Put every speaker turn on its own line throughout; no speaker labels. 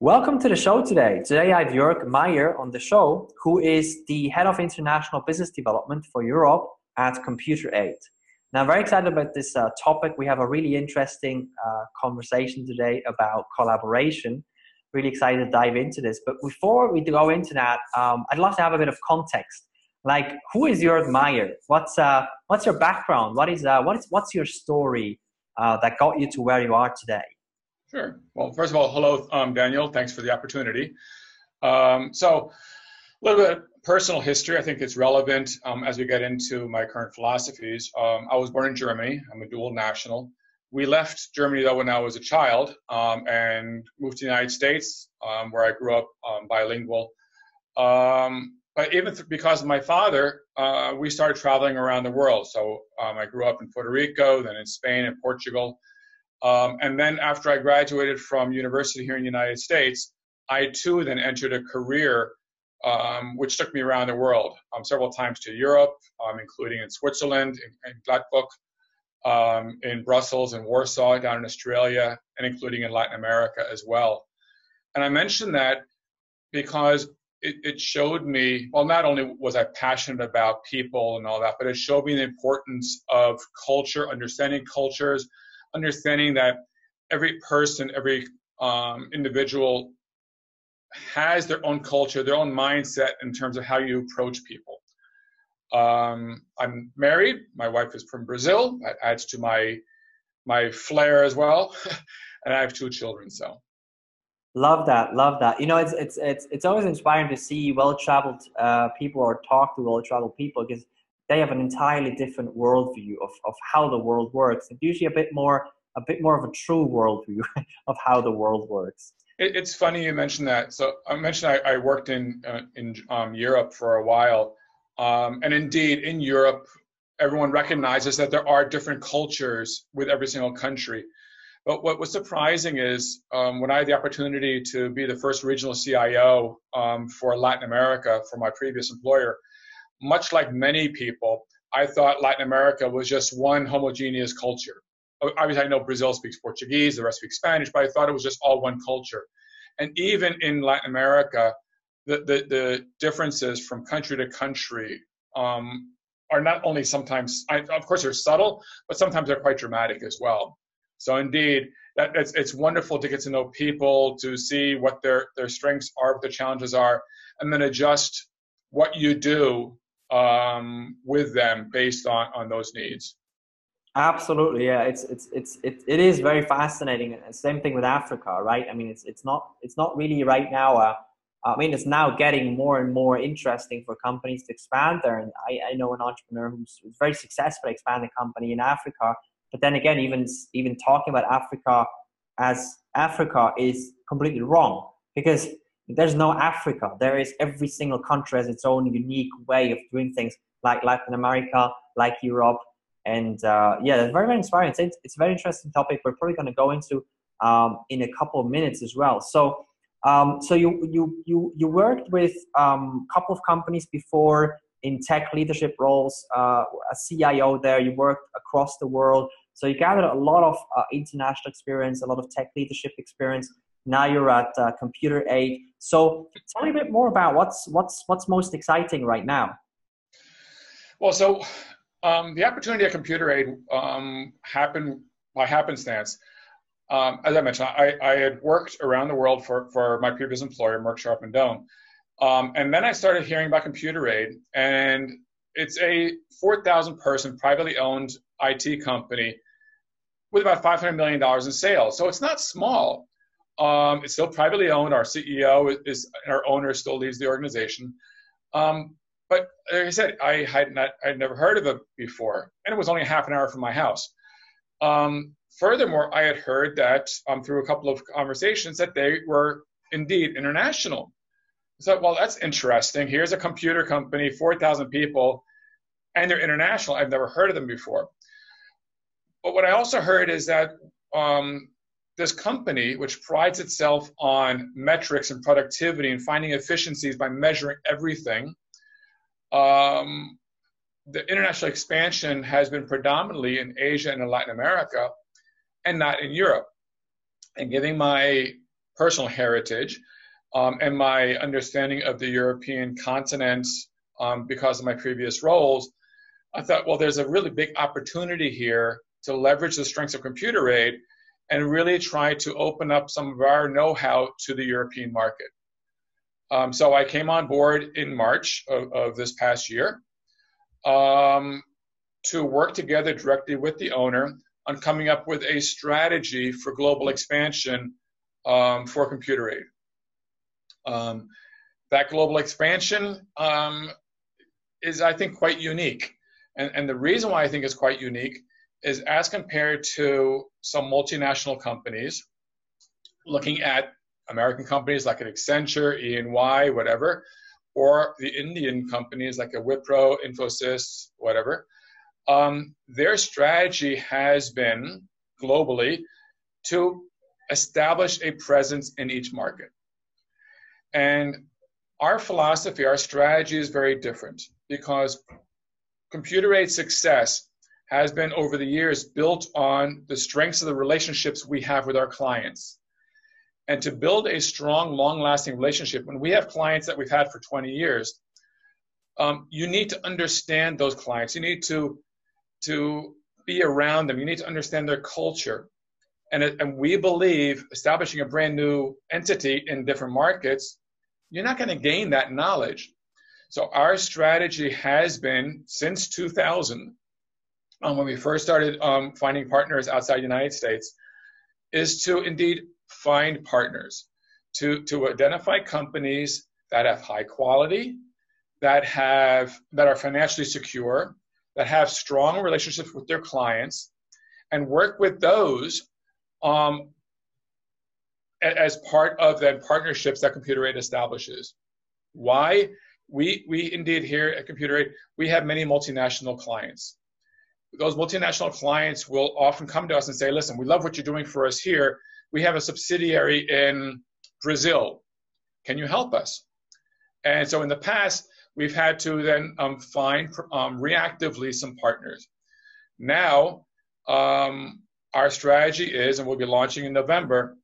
Welcome to the show today. Today I have Jörg Meyer on the show, who is the head of international business development for Europe at Computer Aid. Now, I'm very excited about this uh, topic. We have a really interesting uh, conversation today about collaboration. Really excited to dive into this. But before we go into that, um, I'd love to have a bit of context. Like, who is Jörg Meyer? What's uh, what's your background? What is uh, what is what's your story uh, that got you to where you are today?
Sure. Well, first of all, hello, um, Daniel. Thanks for the opportunity. Um, so, a little bit of personal history. I think it's relevant um, as we get into my current philosophies. Um, I was born in Germany. I'm a dual national. We left Germany though when I was a child um, and moved to the United States, um, where I grew up bilingual. but even because of my father, uh, we started traveling around the world. So I grew up in Puerto Rico, then in Spain and Portugal. Um, and then after I graduated from university here in the United States, I too then entered a career um, which took me around the world, um, several times to Europe, um, including in Switzerland, in, in um, in Brussels and Warsaw, down in Australia, and including in Latin America as well. And I mentioned that because it, it, showed me, well, not only was I passionate about people and all that, but it showed me the importance of culture, understanding cultures, understanding that every person, every um, individual has their own culture, their own mindset in terms of how you approach people. Um, I'm married. My wife is from Brazil. That adds to my my flair as well, and I have two children. So
love that, love that. You know, it's it's it's it's always inspiring to see well-traveled uh, people or talk to well-traveled people because they have an entirely different worldview of, of how the world works. It's usually a bit more a bit more of a true worldview of how the world works.
It, it's funny you mentioned that. So I mentioned I, I worked in uh, in um, Europe for a while, um, and indeed in Europe, everyone recognizes that there are different cultures with every single country. But what was surprising is um, when I had the opportunity to be the first regional CIO um, for Latin America for my previous employer, much like many people, I thought Latin America was just one homogeneous culture. Obviously, I know Brazil speaks Portuguese, the rest speak Spanish, but I thought it was just all one culture. And even in Latin America, the, the, the differences from country to country um, are not only sometimes, I, of course, they're subtle, but sometimes they're quite dramatic as well. So indeed, that, it's, it's wonderful to get to know people, to see what their, their strengths are, what their challenges are, and then adjust what you do um, with them based on, on those needs.
Absolutely, yeah. It's it's it's it, it is very fascinating. Same thing with Africa, right? I mean, it's it's not it's not really right now. Uh, I mean, it's now getting more and more interesting for companies to expand there. And I, I know an entrepreneur who's, very successful expanding a company in Africa. But then again, even even talking about Africa as Africa is completely wrong because there's no Africa. There is every single country has its own unique way of doing things, like Latin America, like Europe, and uh, yeah, very very inspiring. It's, it's a very interesting topic. We're probably going to go into um, in a couple of minutes as well. So. Um, so you you you you worked with a um, couple of companies before in tech leadership roles, uh, a CIO there. You worked across the world, so you gathered a lot of uh, international experience, a lot of tech leadership experience. Now you're at uh, Computer Aid. So tell me a bit more about what's what's what's most exciting right now.
Well, so um, the opportunity at Computer Aid um, happened by happenstance. Um, as I mentioned, I, I, had worked around the world for, for my previous employer, Merck Sharp and Dohme. Um, and then I started hearing about Computer Aid, and it's a 4,000 person privately owned IT company with about $500 million in sales. So it's not small. Um, it's still privately owned. Our CEO is, our owner still leads the organization. Um, but like I said, I had not, I'd never heard of it before, and it was only half an hour from my house. Um, furthermore, I had heard that um, through a couple of conversations that they were indeed international. So, well, that's interesting. Here's a computer company, 4,000 people, and they're international. I've never heard of them before. But what I also heard is that um, this company, which prides itself on metrics and productivity and finding efficiencies by measuring everything, um, the international expansion has been predominantly in Asia and in Latin America and not in Europe. And giving my personal heritage um, and my understanding of the European continent um, because of my previous roles, I thought, well, there's a really big opportunity here to leverage the strengths of Computer Aid and really try to open up some of our know-how to the European market. Um, so I came on board in March of, of this past year um, to work together directly with the owner on coming up with a strategy for global expansion um, for Computer Aid. Um, that global expansion um, is, I think, quite unique. And, and the reason why I think it's quite unique is as compared to some multinational companies, looking at American companies like an Accenture, EY, whatever, or the Indian companies like a Wipro, Infosys, whatever, um, their strategy has been globally to establish a presence in each market. And our philosophy, our strategy is very different because computer aid success has been over the years built on the strengths of the relationships we have with our clients. And to build a strong, long lasting relationship, when we have clients that we've had for 20 years, um, you need to understand those clients. You need to, to be around them. You need to understand their culture. And, and we believe establishing a brand new entity in different markets, you're not going to gain that knowledge. So our strategy has been since 2000, um, when we first started um, finding partners outside the United States, is to indeed find partners, to, to identify companies that have high quality, that have that are financially secure, that have strong relationships with their clients, and work with those um, as part of the partnerships that Computer Aid establishes. Why? We, we indeed here at Computer Aid, we have many multinational clients. Those multinational clients will often come to us and say, listen, we love what you're doing for us here. We have a subsidiary in Brazil. Can you help us? And so in the past, we've had to then um, find um, reactively some partners. Now, um, our strategy is, and we'll be launching in November,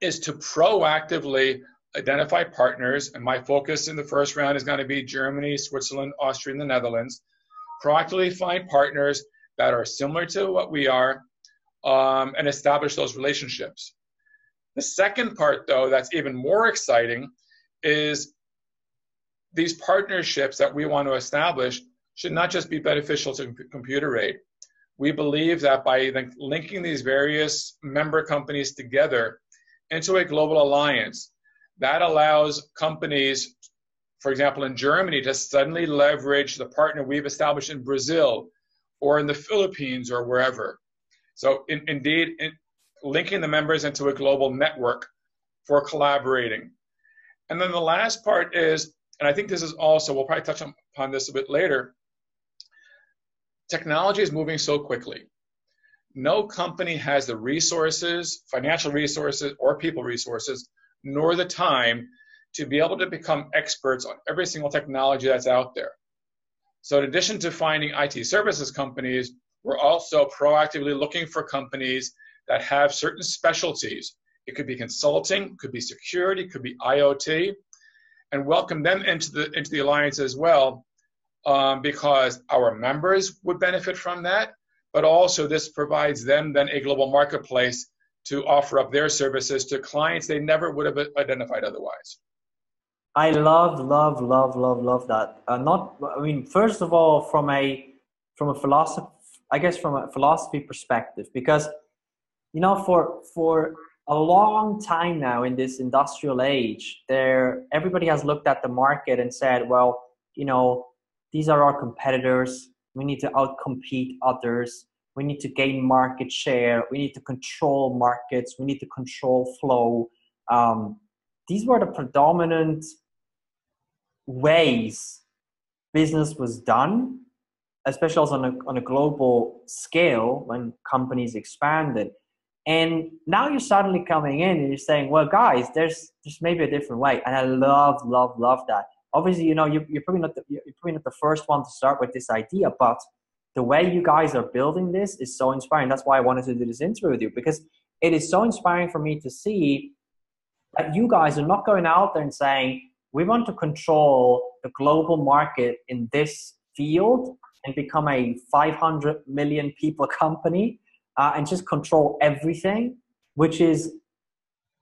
is to proactively identify partners. And my focus in the first round is going to be Germany, Switzerland, Austria, and the Netherlands. Proactively find partners that are similar to what we are um, and establish those relationships. The second part, though, that's even more exciting is these partnerships that we want to establish should not just be beneficial to computer aid. We believe that by linking these various member companies together into a global alliance, that allows companies, for example, in Germany, to suddenly leverage the partner we've established in Brazil or in the Philippines or wherever. So, in, indeed, in, linking the members into a global network for collaborating. And then the last part is, and I think this is also, we'll probably touch upon this a bit later, technology is moving so quickly. No company has the resources, financial resources, or people resources, nor the time to be able to become experts on every single technology that's out there. So, in addition to finding IT services companies, we're also proactively looking for companies that have certain specialties. It could be consulting, could be security, could be IoT, and welcome them into the into the alliance as well um, because our members would benefit from that, but also this provides them then a global marketplace to offer up their services to clients they never would have identified otherwise.
I love, love, love, love, love that. Uh, not, I mean, first of all, from a from a philosophy, I guess, from a philosophy perspective, because you know, for for a long time now in this industrial age, there everybody has looked at the market and said, well, you know, these are our competitors. We need to outcompete others. We need to gain market share. We need to control markets. We need to control flow. Um, these were the predominant ways business was done, especially on a, on a global scale when companies expanded. And now you're suddenly coming in and you're saying, well, guys, there's, there's maybe a different way. And I love, love, love that obviously, you know, you, you're probably not the, you're probably not the first one to start with this idea, but the way you guys are building this is so inspiring. That's why I wanted to do this interview with you because it is so inspiring for me to see that you guys are not going out there and saying, we want to control the global market in this field and become a 500 million people company uh, and just control everything, which is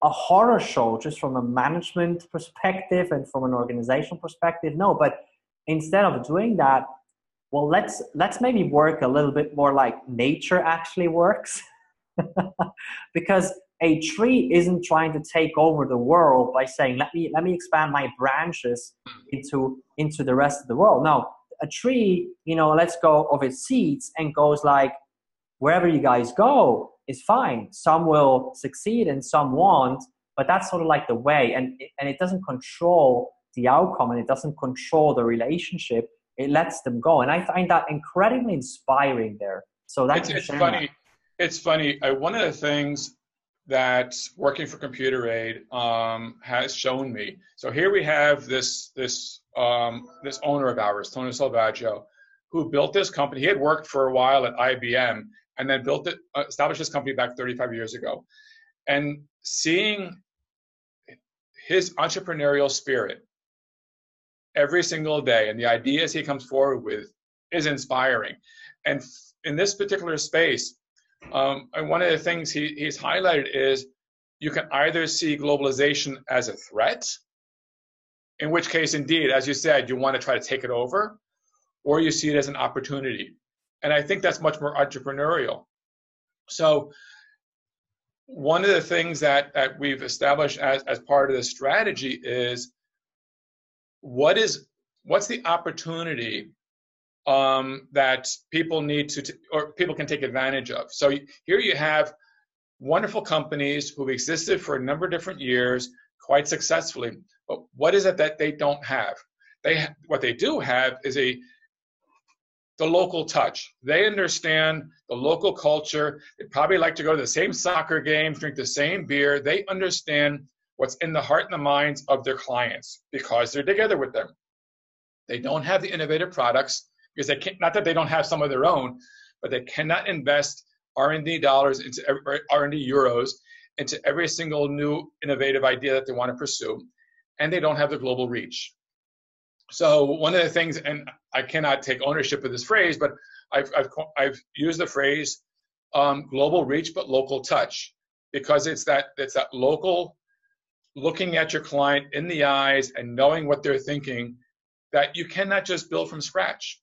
a horror show just from a management perspective and from an organizational perspective. No, but instead of doing that, well, let's let's maybe work a little bit more like nature actually works, because a tree isn't trying to take over the world by saying let me let me expand my branches into into the rest of the world. No, a tree, you know, let's go of its seeds and goes like wherever you guys go is fine. Some will succeed and some won't, but that's sort of like the way. And, and it doesn't control the outcome and it doesn't control the relationship. It lets them go. And I find that incredibly inspiring there. So that's
it's, it's funny. That. It's funny. Uh, one of the things that working for Computer Aid um, has shown me. So here we have this this um, this owner of ours, Tony Salvaggio, who built this company. He had worked for a while at IBM, and then built it, uh, established this company back 35 years ago. And seeing his entrepreneurial spirit every single day and the ideas he comes forward with is inspiring. And in this particular space, um, and one of the things he, he's highlighted is you can either see globalization as a threat, in which case, indeed, as you said, you want to try to take it over, or you see it as an opportunity. And I think that's much more entrepreneurial. So one of the things that, that we've established as, as part of the strategy is what is what's the opportunity um, that people need to, t- or people can take advantage of. So here you have wonderful companies who've existed for a number of different years quite successfully. But what is it that they don't have? They ha- what they do have is a the local touch. They understand the local culture. They probably like to go to the same soccer games, drink the same beer. They understand what's in the heart and the minds of their clients because they're together with them. They don't have the innovative products because they can't, not that they don't have some of their own, but they cannot invest R&D dollars into R&D euros into every single new innovative idea that they want to pursue, and they don't have the global reach. So one of the things, and I cannot take ownership of this phrase, but I've, I've, I've used the phrase um, global reach but local touch because it's that it's that local looking at your client in the eyes and knowing what they're thinking that you cannot just build from scratch.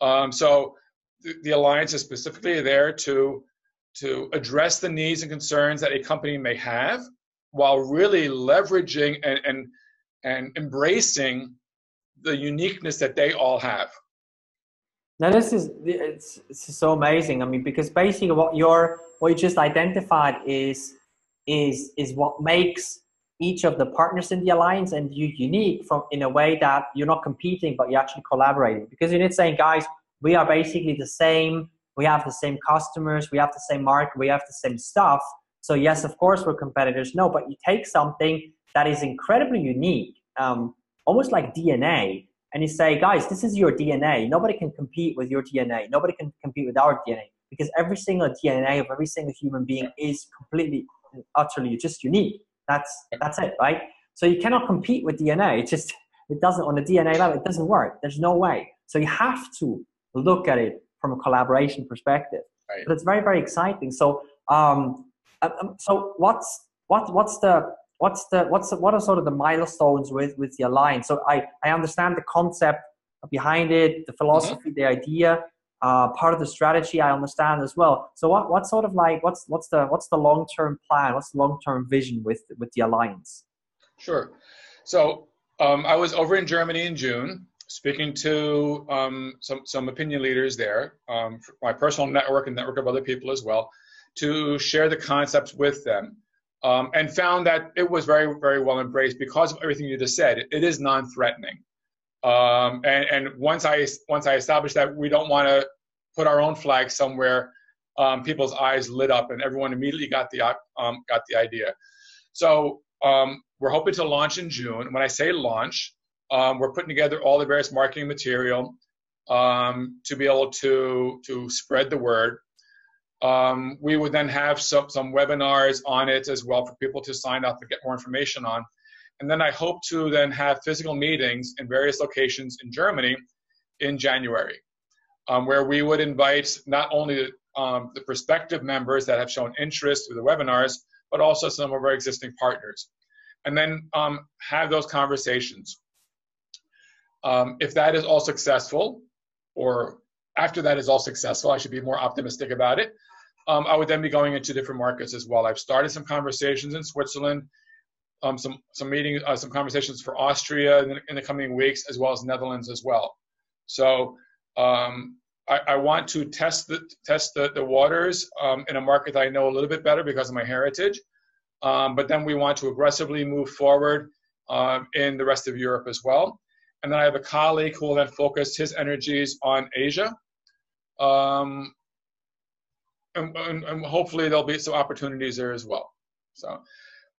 Um, so the, the, alliance is specifically there to to address the needs and concerns that a company may have while really leveraging and and, and embracing the uniqueness that they all have.
Now this is it's, it's so amazing. I mean, because basically what you're what you just identified is is is what makes each of the partners in the alliance and you unique from in a way that you're not competing but you're actually collaborating. Because you're not saying, guys, we are basically the same. We have the same customers. We have the same market. We have the same stuff. So yes, of course we're competitors. No, but you take something that is incredibly unique. Um, almost like DNA, and you say, guys, this is your DNA. Nobody can compete with your DNA. Nobody can compete with our DNA because every single DNA of every single human being is completely utterly just unique. That's that's it, right? So you cannot compete with DNA. It just it doesn't on the DNA level. It doesn't work. There's no way. So you have to look at it from a collaboration perspective. Right. But it's very very exciting. So um, um, um so what's what what's the what's the what's the, what are sort of the milestones with with the alliance so i i understand the concept behind it the philosophy mm-hmm. the idea uh, part of the strategy i understand as well so what what sort of like what's what's the what's the long term plan what's the long term vision with with the alliance
sure so um, i was over in germany in june speaking to um, some some opinion leaders there um, my personal network and network of other people as well to share the concepts with them um, and found that it was very, very well embraced because of everything you just said. it, it is non-threatening. Um, and, and once I once I established that we don't want to put our own flag somewhere, um, people's eyes lit up, and everyone immediately got the um, got the idea. So um, we're hoping to launch in June. When I say launch, um, we're putting together all the various marketing material to be able to to spread the word. Um, we would then have some, some webinars on it as well for people to sign up and get more information on. And then I hope to then have physical meetings in various locations in Germany in January, um, where we would invite not only um, the prospective members that have shown interest through the webinars, but also some of our existing partners. And then um, have those conversations. Um, if that is all successful, or after that is all successful, I should be more optimistic about it. Um, I would then be going into different markets as well. I've started some conversations in Switzerland, um, some some meetings, uh, some conversations for Austria in the, in the, coming weeks, as well as Netherlands as well. So um, I, I, want to test the test the, the waters um, in a market that I know a little bit better because of my heritage. Um, but then we want to aggressively move forward um, in the rest of Europe as well. And then I have a colleague who will then focus his energies on Asia. Um, and, and, and, hopefully there'll be some opportunities there as well. So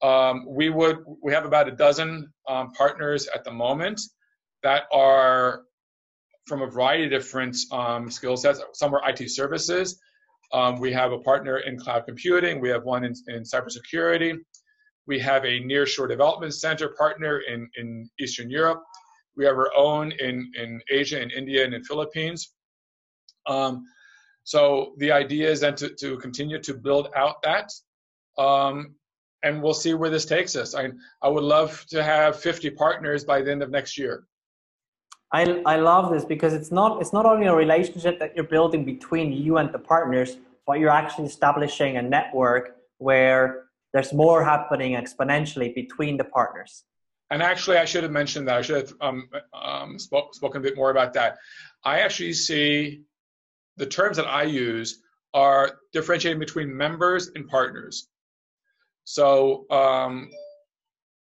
um, we would we have about a dozen um, partners at the moment that are from a variety of different um, skill sets. Some are IT services. Um, we have a partner in cloud computing. We have one in, in cybersecurity. We have a nearshore development center partner in, in Eastern Europe. We have our own in, in Asia, in India, and in Philippines. Um, so the idea is then to, to continue to build out that, um, and we'll see where this takes us. I, I would love to have 50 partners by the end of next year.
I, I love this because it's not it's not only a relationship that you're building between you and the partners, but you're actually establishing a network where there's more happening exponentially between the partners.
And actually, I should have mentioned that. I should have um, um, spoke, spoken a bit more about that. I actually see the terms that I use are differentiating between members and partners. So um,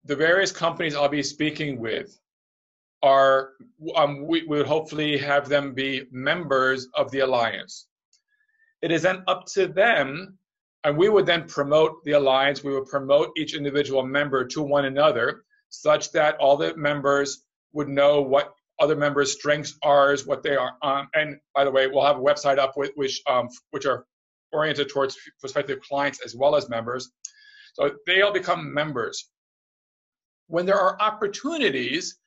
the various companies I'll be speaking with are um, we, would hopefully have them be members of the alliance. It is then up to them, and we would then promote the alliance. We would promote each individual member to one another, such that all the members would know what other members' strengths are, what they are. Um, and by the way, we'll have a website up with, which um, which are oriented towards prospective clients as well as members. So they all become members. When there are opportunities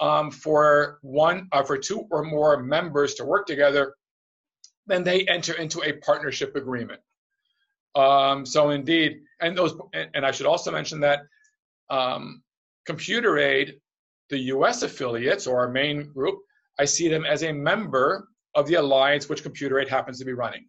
um, for one uh, for two or more members to work together, then they enter into a partnership agreement. Um, so indeed, and those, and I should also mention that um, Computer Aid the US affiliates or our main group, I see them as a member of the alliance which Computer Aid happens to be running.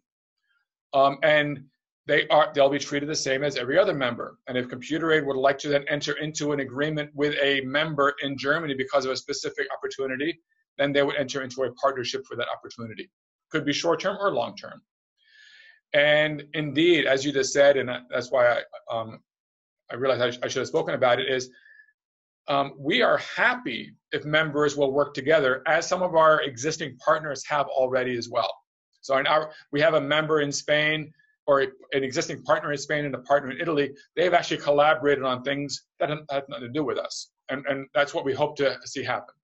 Um, and they are they'll be treated the same as every other member. And if Computer Aid would like to then enter into an agreement with a member in Germany because of a specific opportunity, then they would enter into a partnership for that opportunity. Could be short term or long term. And indeed, as you just said, and that's why I um, I realized I, sh- I should have spoken about it, is um, we are happy if members will work together, as some of our existing partners have already as well. So our, we have a member in Spain or an existing partner in Spain and a partner in Italy. They've actually collaborated on things that have nothing to do with us, and and that's what we hope to see happen.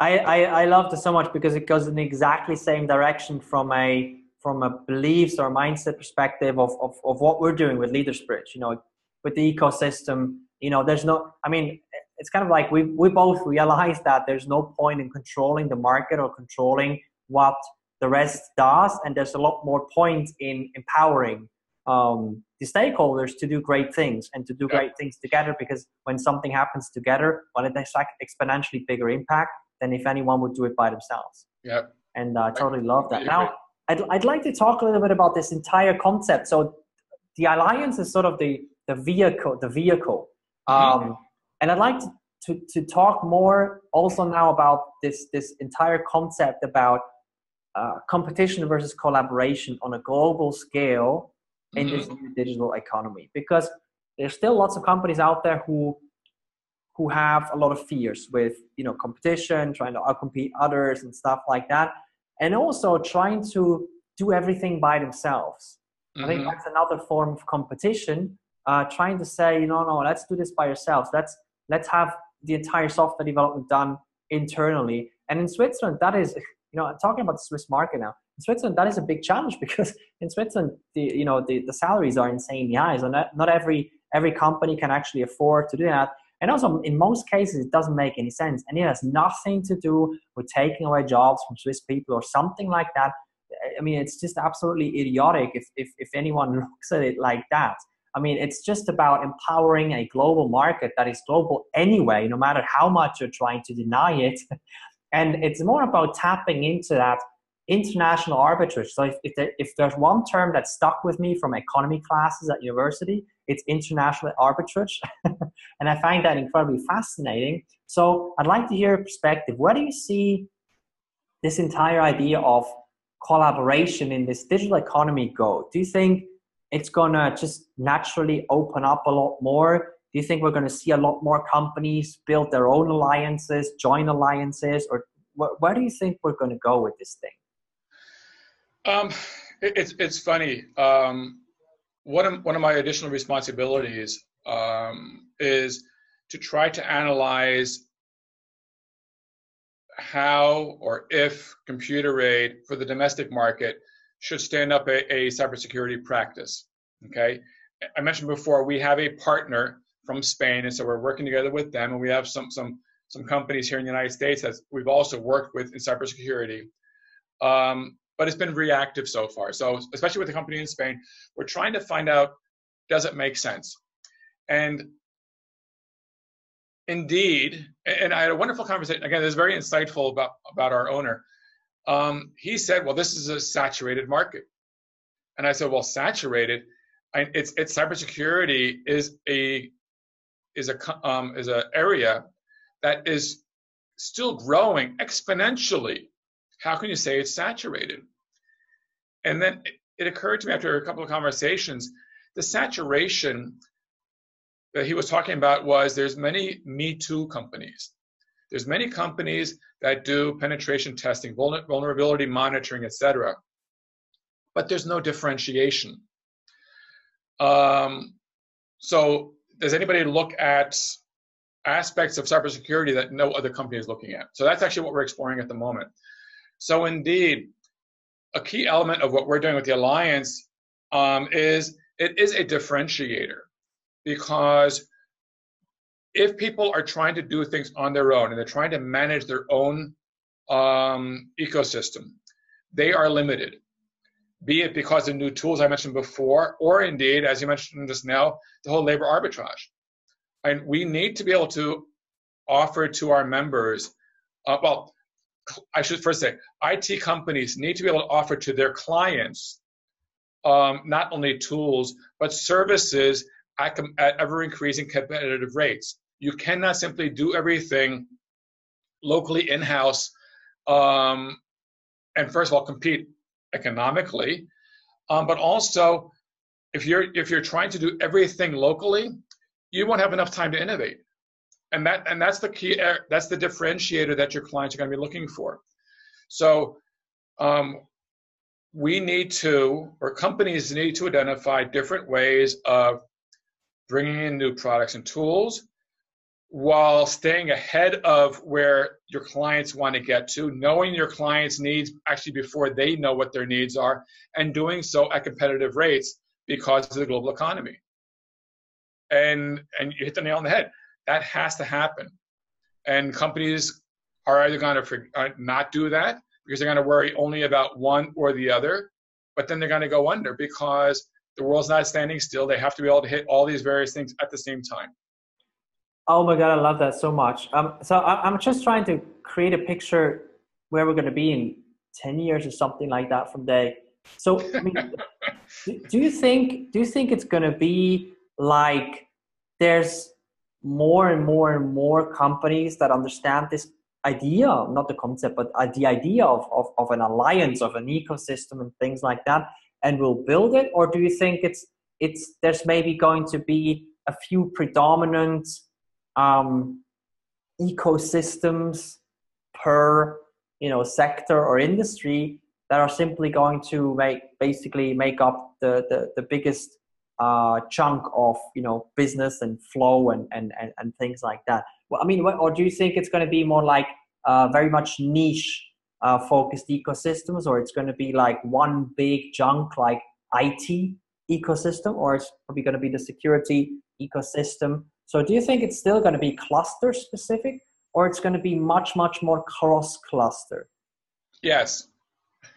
I, I, I love this so much because it goes in the exactly same direction from a from a beliefs or mindset perspective of, of, of what we're doing with LeadersBridge. You know, with the ecosystem. You know, there's no. I mean, it's kind of like we, we both realize that there's no point in controlling the market or controlling what the rest does and there's a lot more point in empowering um, the stakeholders to do great things and to do yeah. great things together because when something happens together well it has like exponentially bigger impact than if anyone would do it by themselves.
Yeah.
And uh, i totally love that. now I'd, I'd like to talk a little bit about this entire concept. So the alliance is sort of the the vehicle the vehicle. Mm-hmm. um, and I'd like to, to, to, talk more also now about this, this entire concept about uh, competition versus collaboration on a global scale in mm-hmm. this new digital economy. Because there's still lots of companies out there who who have a lot of fears with you know competition, trying to outcompete others and stuff like that, and also trying to do everything by themselves. Mm-hmm. I think mm-hmm. that's another form of competition. Uh, trying to say, you know no, let's do this by yourselves. Let's let's have the entire software development done internally. And in Switzerland, that is, you know, talking about the Swiss market now, in Switzerland, that is a big challenge because in Switzerland, the you know the, the salaries are insanely high, so not, not every every company can actually afford to do that. And also, in most cases, it doesn't make any sense, and it has nothing to do with taking away jobs from Swiss people or something like that. I mean, it's just absolutely idiotic if if, if anyone looks at it like that. I mean, it's just about empowering a global market that is global anyway, no matter how much you're trying to deny it. and it's more about tapping into that international arbitrage. So if, if, there, if, there's one term that stuck with me from economy classes at university, it's international arbitrage. and I find that incredibly fascinating. So I'd like to hear your perspective. Where do you see this entire idea of collaboration in this digital economy go? Do you think it's going to just naturally open up a lot more? Do you think we're going to see a lot more companies build their own alliances, join alliances, or wh- where do you think we're going to go with this thing?
Um, it, it's it's funny. Um, one of one of my additional responsibilities um, is to try to analyze how or if computer aid for the domestic market should stand up a, a cybersecurity practice. Okay, I mentioned before we have a partner from Spain, and so we're working together with them, and we have some some some companies here in the United States that we've also worked with in cybersecurity. Um, but it's been reactive so far. So especially with the company in Spain, we're trying to find out does it make sense, and indeed, and I had a wonderful conversation. Again, this is very insightful about about our owner um, he said, "Well, this is a saturated market," and I said, "Well, saturated, I, it's it's cybersecurity is a is a um, is a area that is still growing exponentially. How can you say it's saturated?" And then it, it occurred to me after a couple of conversations, the saturation that he was talking about was there's many Me Too companies there's many companies that do penetration testing, vulnerability monitoring, etc. But there's no differentiation. Um, so does anybody look at aspects of cybersecurity that no other company is looking at? So that's actually what we're exploring at the moment. So indeed, a key element of what we're doing with the alliance um, is it is a differentiator because if people are trying to do things on their own and they're trying to manage their own um, ecosystem, they are limited. Be it because of new tools I mentioned before, or indeed, as you mentioned just now, the whole labor arbitrage. And we need to be able to offer to our members, uh, well, I should first say, IT companies need to be able to offer to their clients um, not only tools, but services at, at ever increasing competitive rates. You cannot simply do everything locally in house um, and first of all compete economically, um, but also if you're if you're trying to do everything locally, you won't have enough time to innovate, and that and that's the key that's the differentiator that your clients are going to be looking for. So um, we need to or companies need to identify different ways of bringing in new products and tools while staying ahead of where your clients want to get to, knowing your clients' needs actually before they know what their needs are, and doing so at competitive rates because of the global economy. And and you hit the nail on the head. That has to happen. And companies are either going to uh, not do that because they're going to worry only about one or the other, but then they're going to go under because the world's not standing still. They have to be able to hit all these various things at the same time.
Oh my god, I love that so much. Um, so I, am just trying to create a picture where we're going to be in ten years or something like that from day. So, I mean, do, do you think do you think it's going to be like there's more and more and more companies that understand this idea, not the concept, but uh, the idea of, of, of an alliance, of an ecosystem, and things like that, and will build it, or do you think it's it's there's maybe going to be a few predominant um, ecosystems per you know sector or industry that are simply going to make basically make up the the, the biggest uh, chunk of you know business and flow and, and and and things like that. Well, I mean, or do you think it's going to be more like uh, very much niche uh, focused ecosystems, or it's going to be like one big chunk like IT ecosystem, or it's probably going to be the security ecosystem. So, do you think it's still going to be cluster specific, or it's going to be much, much more cross cluster?
Yes.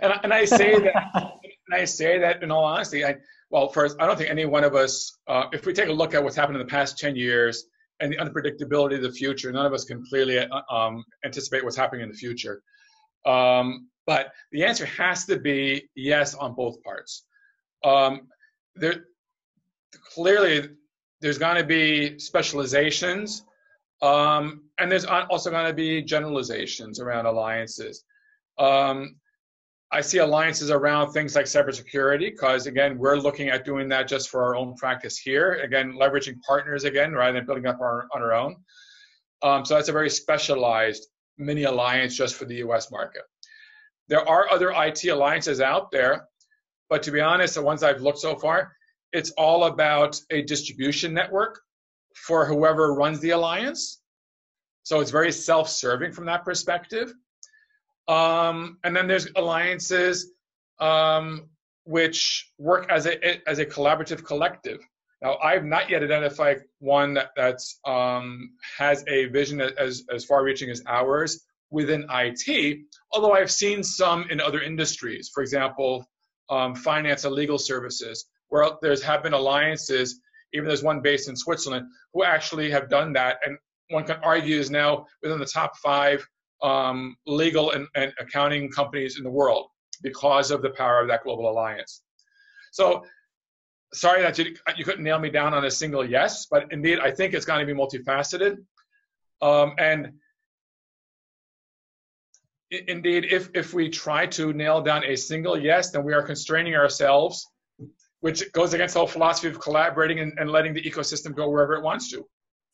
and, and I say that, and I say that in all honesty. I, well, first, I don't think any one of us, uh, if we take a look at what's happened in the past 10 years and the unpredictability of the future, none of us can clearly uh, um, anticipate what's happening in the future. Um, but the answer has to be yes on both parts. Um, there, clearly, there's going to be specializations, um, and there's also going to be generalizations around alliances. Um, I see alliances around things like cybersecurity because, again, we're looking at doing that just for our own practice here. Again, leveraging partners again rather than building up our, on our own. Um, so that's a very specialized mini alliance just for the US market. There are other IT alliances out there, but to be honest, the ones I've looked so far, it's all about a distribution network for whoever runs the alliance. So it's very self serving from that perspective. Um, and then there's alliances um, which work as a as a collaborative collective. Now, I've not yet identified one that that's um, has a vision as as far-reaching as ours within IT. Although I've seen some in other industries, for example, um, finance and legal services, where there's have been alliances. Even there's one based in Switzerland who actually have done that, and one can argue is now within the top five um, legal and, and accounting companies in the world because of the power of that global alliance. So sorry that you, you couldn't nail me down on a single yes, but indeed, I think it's going to be multifaceted. Um, and indeed, if, if we try to nail down a single yes, then we are constraining ourselves, which goes against the whole philosophy of collaborating and, and letting the ecosystem go wherever it wants to.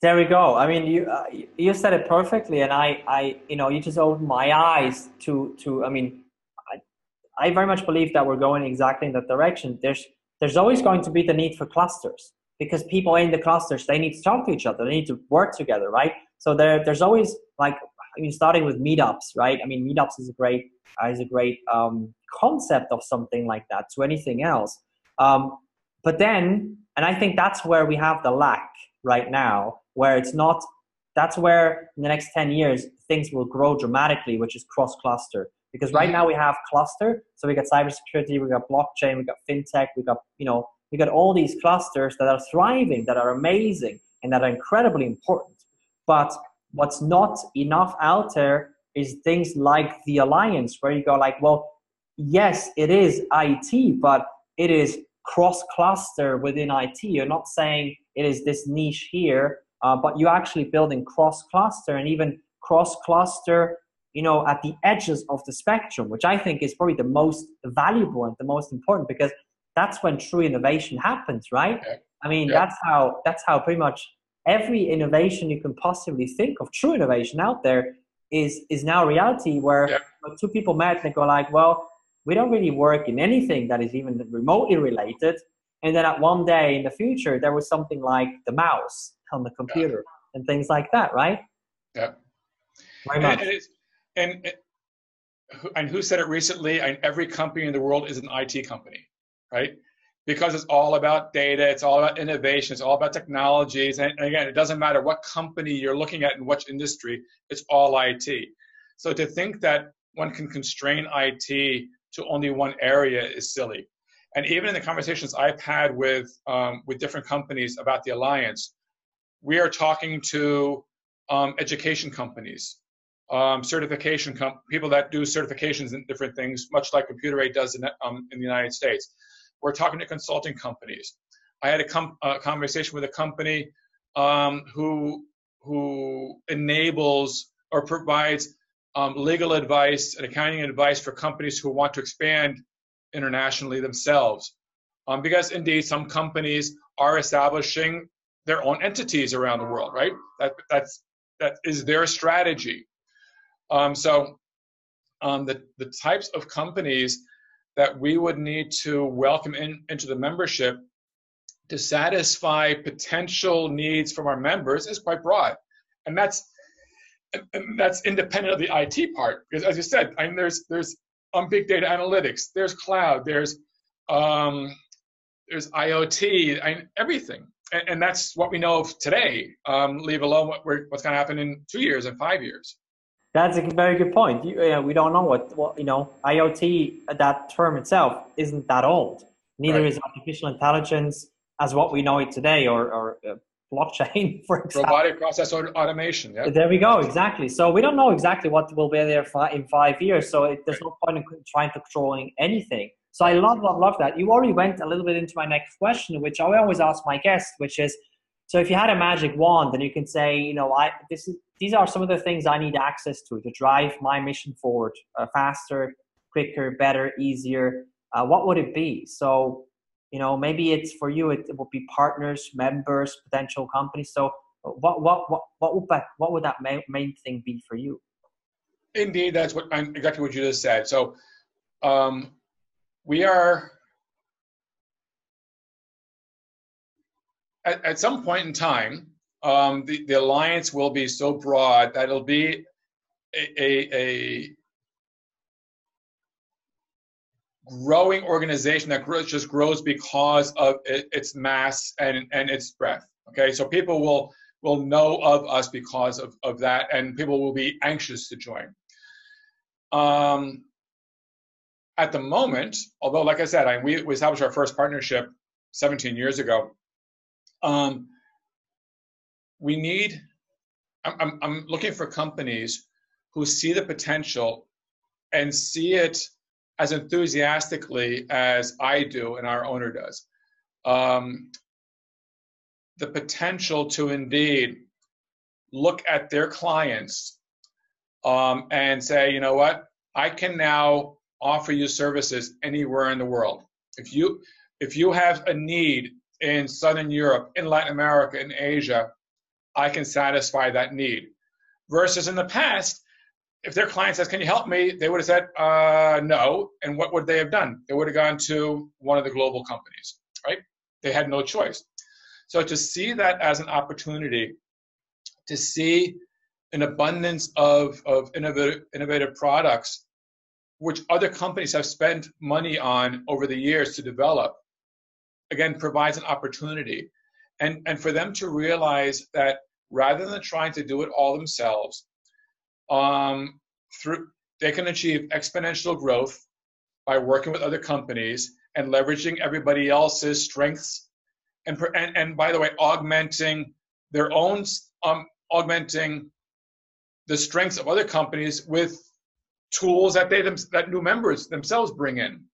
There we go. I mean, you uh, you said it perfectly, and I, I, you know, you just opened my eyes to to. I mean, I, I very much believe that we're going exactly in that direction. There's there's always going to be the need for clusters because people in the clusters they need to talk to each other, they need to work together, right? So there there's always like I mean, starting with meetups, right? I mean, meetups is a great is a great um, concept of something like that to anything else. Um, but then, and I think that's where we have the lack right now where it's not that's where in the next 10 years things will grow dramatically which is cross cluster because right now we have cluster so we got cybersecurity we got blockchain we got fintech we got you know we got all these clusters that are thriving that are amazing and that are incredibly important. But what's not enough out there is things like the alliance where you go like well yes it is it but it is cross cluster within it you're not saying it is this niche here uh, but you're actually building cross cluster and even cross cluster you know at the edges of the spectrum which i think is probably the most valuable and the most important because that's when true innovation happens right i mean yeah. that's how that's how pretty much every innovation you can possibly think of true innovation out there is is now reality where yeah. two people met and they go like well we don't really work in anything that is even remotely related and then at one day in the future there was something like the mouse on the computer yeah. and things like that, right?
Yeah. Not? And, and, and, and who said it recently? And every company in the world is an IT company, right? Because it's all about data, it's all about innovation, it's all about technologies. And again, it doesn't matter what company you're looking at in which industry, it's all IT. So to think that one can constrain IT to only one area is silly. And even in the conversations I've had with um, with different companies about the alliance, we are talking to um, education companies, um, certification com- people that do certifications and different things, much like Computer Aid does in, um, in the United States. We're talking to consulting companies. I had a, com- a conversation with a company um, who who enables or provides um, legal advice and accounting advice for companies who want to expand internationally themselves. Um, because indeed, some companies are establishing their own entities around the world, right? That that's that is their strategy. Um, so um, the the types of companies that we would need to welcome in, into the membership to satisfy potential needs from our members is quite broad, and that's and that's independent of the IT part because, as you said, I mean, there's there's um, big data analytics, there's cloud, there's um, there's IoT, I mean, everything, and, and, that's what we know of today. Um, leave alone what what's going to happen in two years and five years.
That's a very good point. You, uh, we don't know what, what you know. IoT, that term itself, isn't that old. Neither right. is artificial intelligence as what we know it today, or, or uh, blockchain, for example.
Robotic process automation. Yeah.
There we go. Exactly. So we don't know exactly what will be there in five years. So it, there's no point in trying to controlling anything. So I love, love, love that. You already went a little bit into my next question, which I always ask my guests, which is, so if you had a magic wand, then you can say, you know, I this is these are some of the things I need access to to drive my mission forward uh, faster, quicker, better, easier. Uh, what would it be? So you know maybe it's for you it, it will be partners members potential companies. So what what what what would that what would that main, main thing be for you?
Indeed that's what exactly what you just said. So um, we are at, at some point in time um, the, the alliance will be so broad that it'll be a, a growing organization that grows, just grows because of it, its mass and, and its breadth. Okay, so people will will know of us because of, of that, and people will be anxious to join. Um, at the moment, although, like I said, I, we, we established our first partnership 17 years ago. Um, we need. I'm, I'm looking for companies who see the potential and see it as enthusiastically as I do and our owner does. Um, the potential to indeed look at their clients um, and say, you know what, I can now offer you services anywhere in the world. If you if you have a need in Southern Europe, in Latin America, in Asia, I can satisfy that need. Versus in the past, if their client says, "Can you help me?" they would have said, uh, "No." And what would they have done? They would have gone to one of the global companies, right? They had no choice. So to see that as an opportunity, to see an abundance of, of innovative, innovative products, which other companies have spent money on over the years to develop, again, provides an opportunity. And, and for them to realize that rather than trying to do it all themselves, um, through they can achieve exponential growth by working with other companies and leveraging everybody else's strengths and and, and by the way augmenting their own um, augmenting the strengths of other companies with tools that they that new members themselves bring in.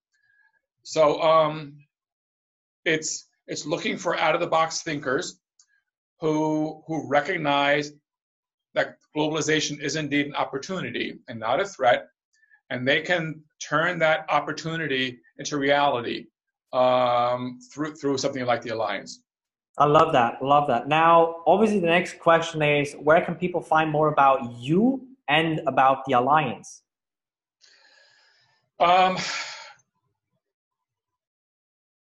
So um, it's it's looking for out of the box thinkers who who recognize globalization is indeed an opportunity and not a threat, and they can turn that opportunity into reality um, through through something like the alliance.
I love that. Love that. Now, obviously, the next question is where can people find more about you and about the alliance?
Um,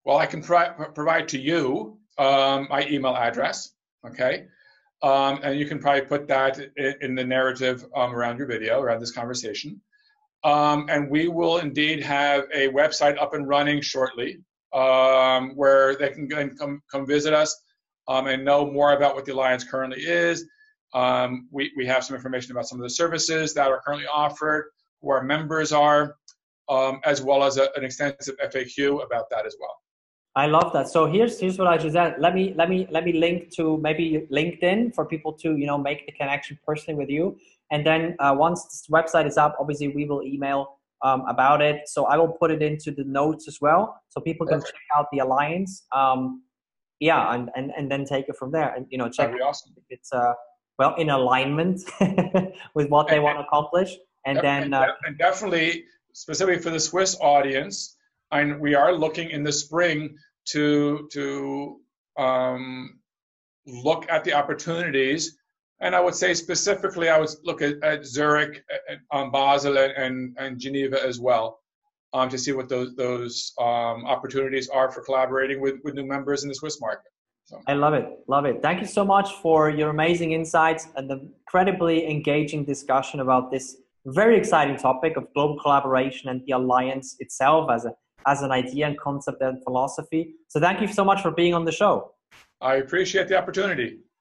well, I can pro- provide to you um, my email address. Okay. Um, and you can probably put that in, in the narrative um, around your video, around this conversation. Um, and we will indeed have a website up and running shortly um, where they can come, come visit us um, and know more about what the Alliance currently is. Um, we, we have some information about some of the services that are currently offered, who our members are, as well as a, an extensive FAQ about that as well.
I love that. So here's here's what I just said. Let me let me let me link to maybe LinkedIn for people to you know make the connection personally with you. And then uh, once this website is up, obviously we will email um, about it. So I will put it into the notes as well, so people can check out the alliance. Um, yeah, and, and and then take it from there, and you know check
awesome.
if it's uh well in alignment with what they want to accomplish, and then
and,
uh,
and definitely specifically for the Swiss audience and we are looking in the spring to to um, look at the opportunities. And I would say specifically, I would look at, at Zurich, at, um, Basel, and, and Geneva as well, um, to see what those those um, opportunities are for collaborating with, with new members in the Swiss market. So.
I love it, love it. Thank you so much for your amazing insights and the incredibly engaging discussion about this very exciting topic of global collaboration and the alliance itself as a as an idea and concept and philosophy. So thank you so much for being on the show.
I appreciate the opportunity.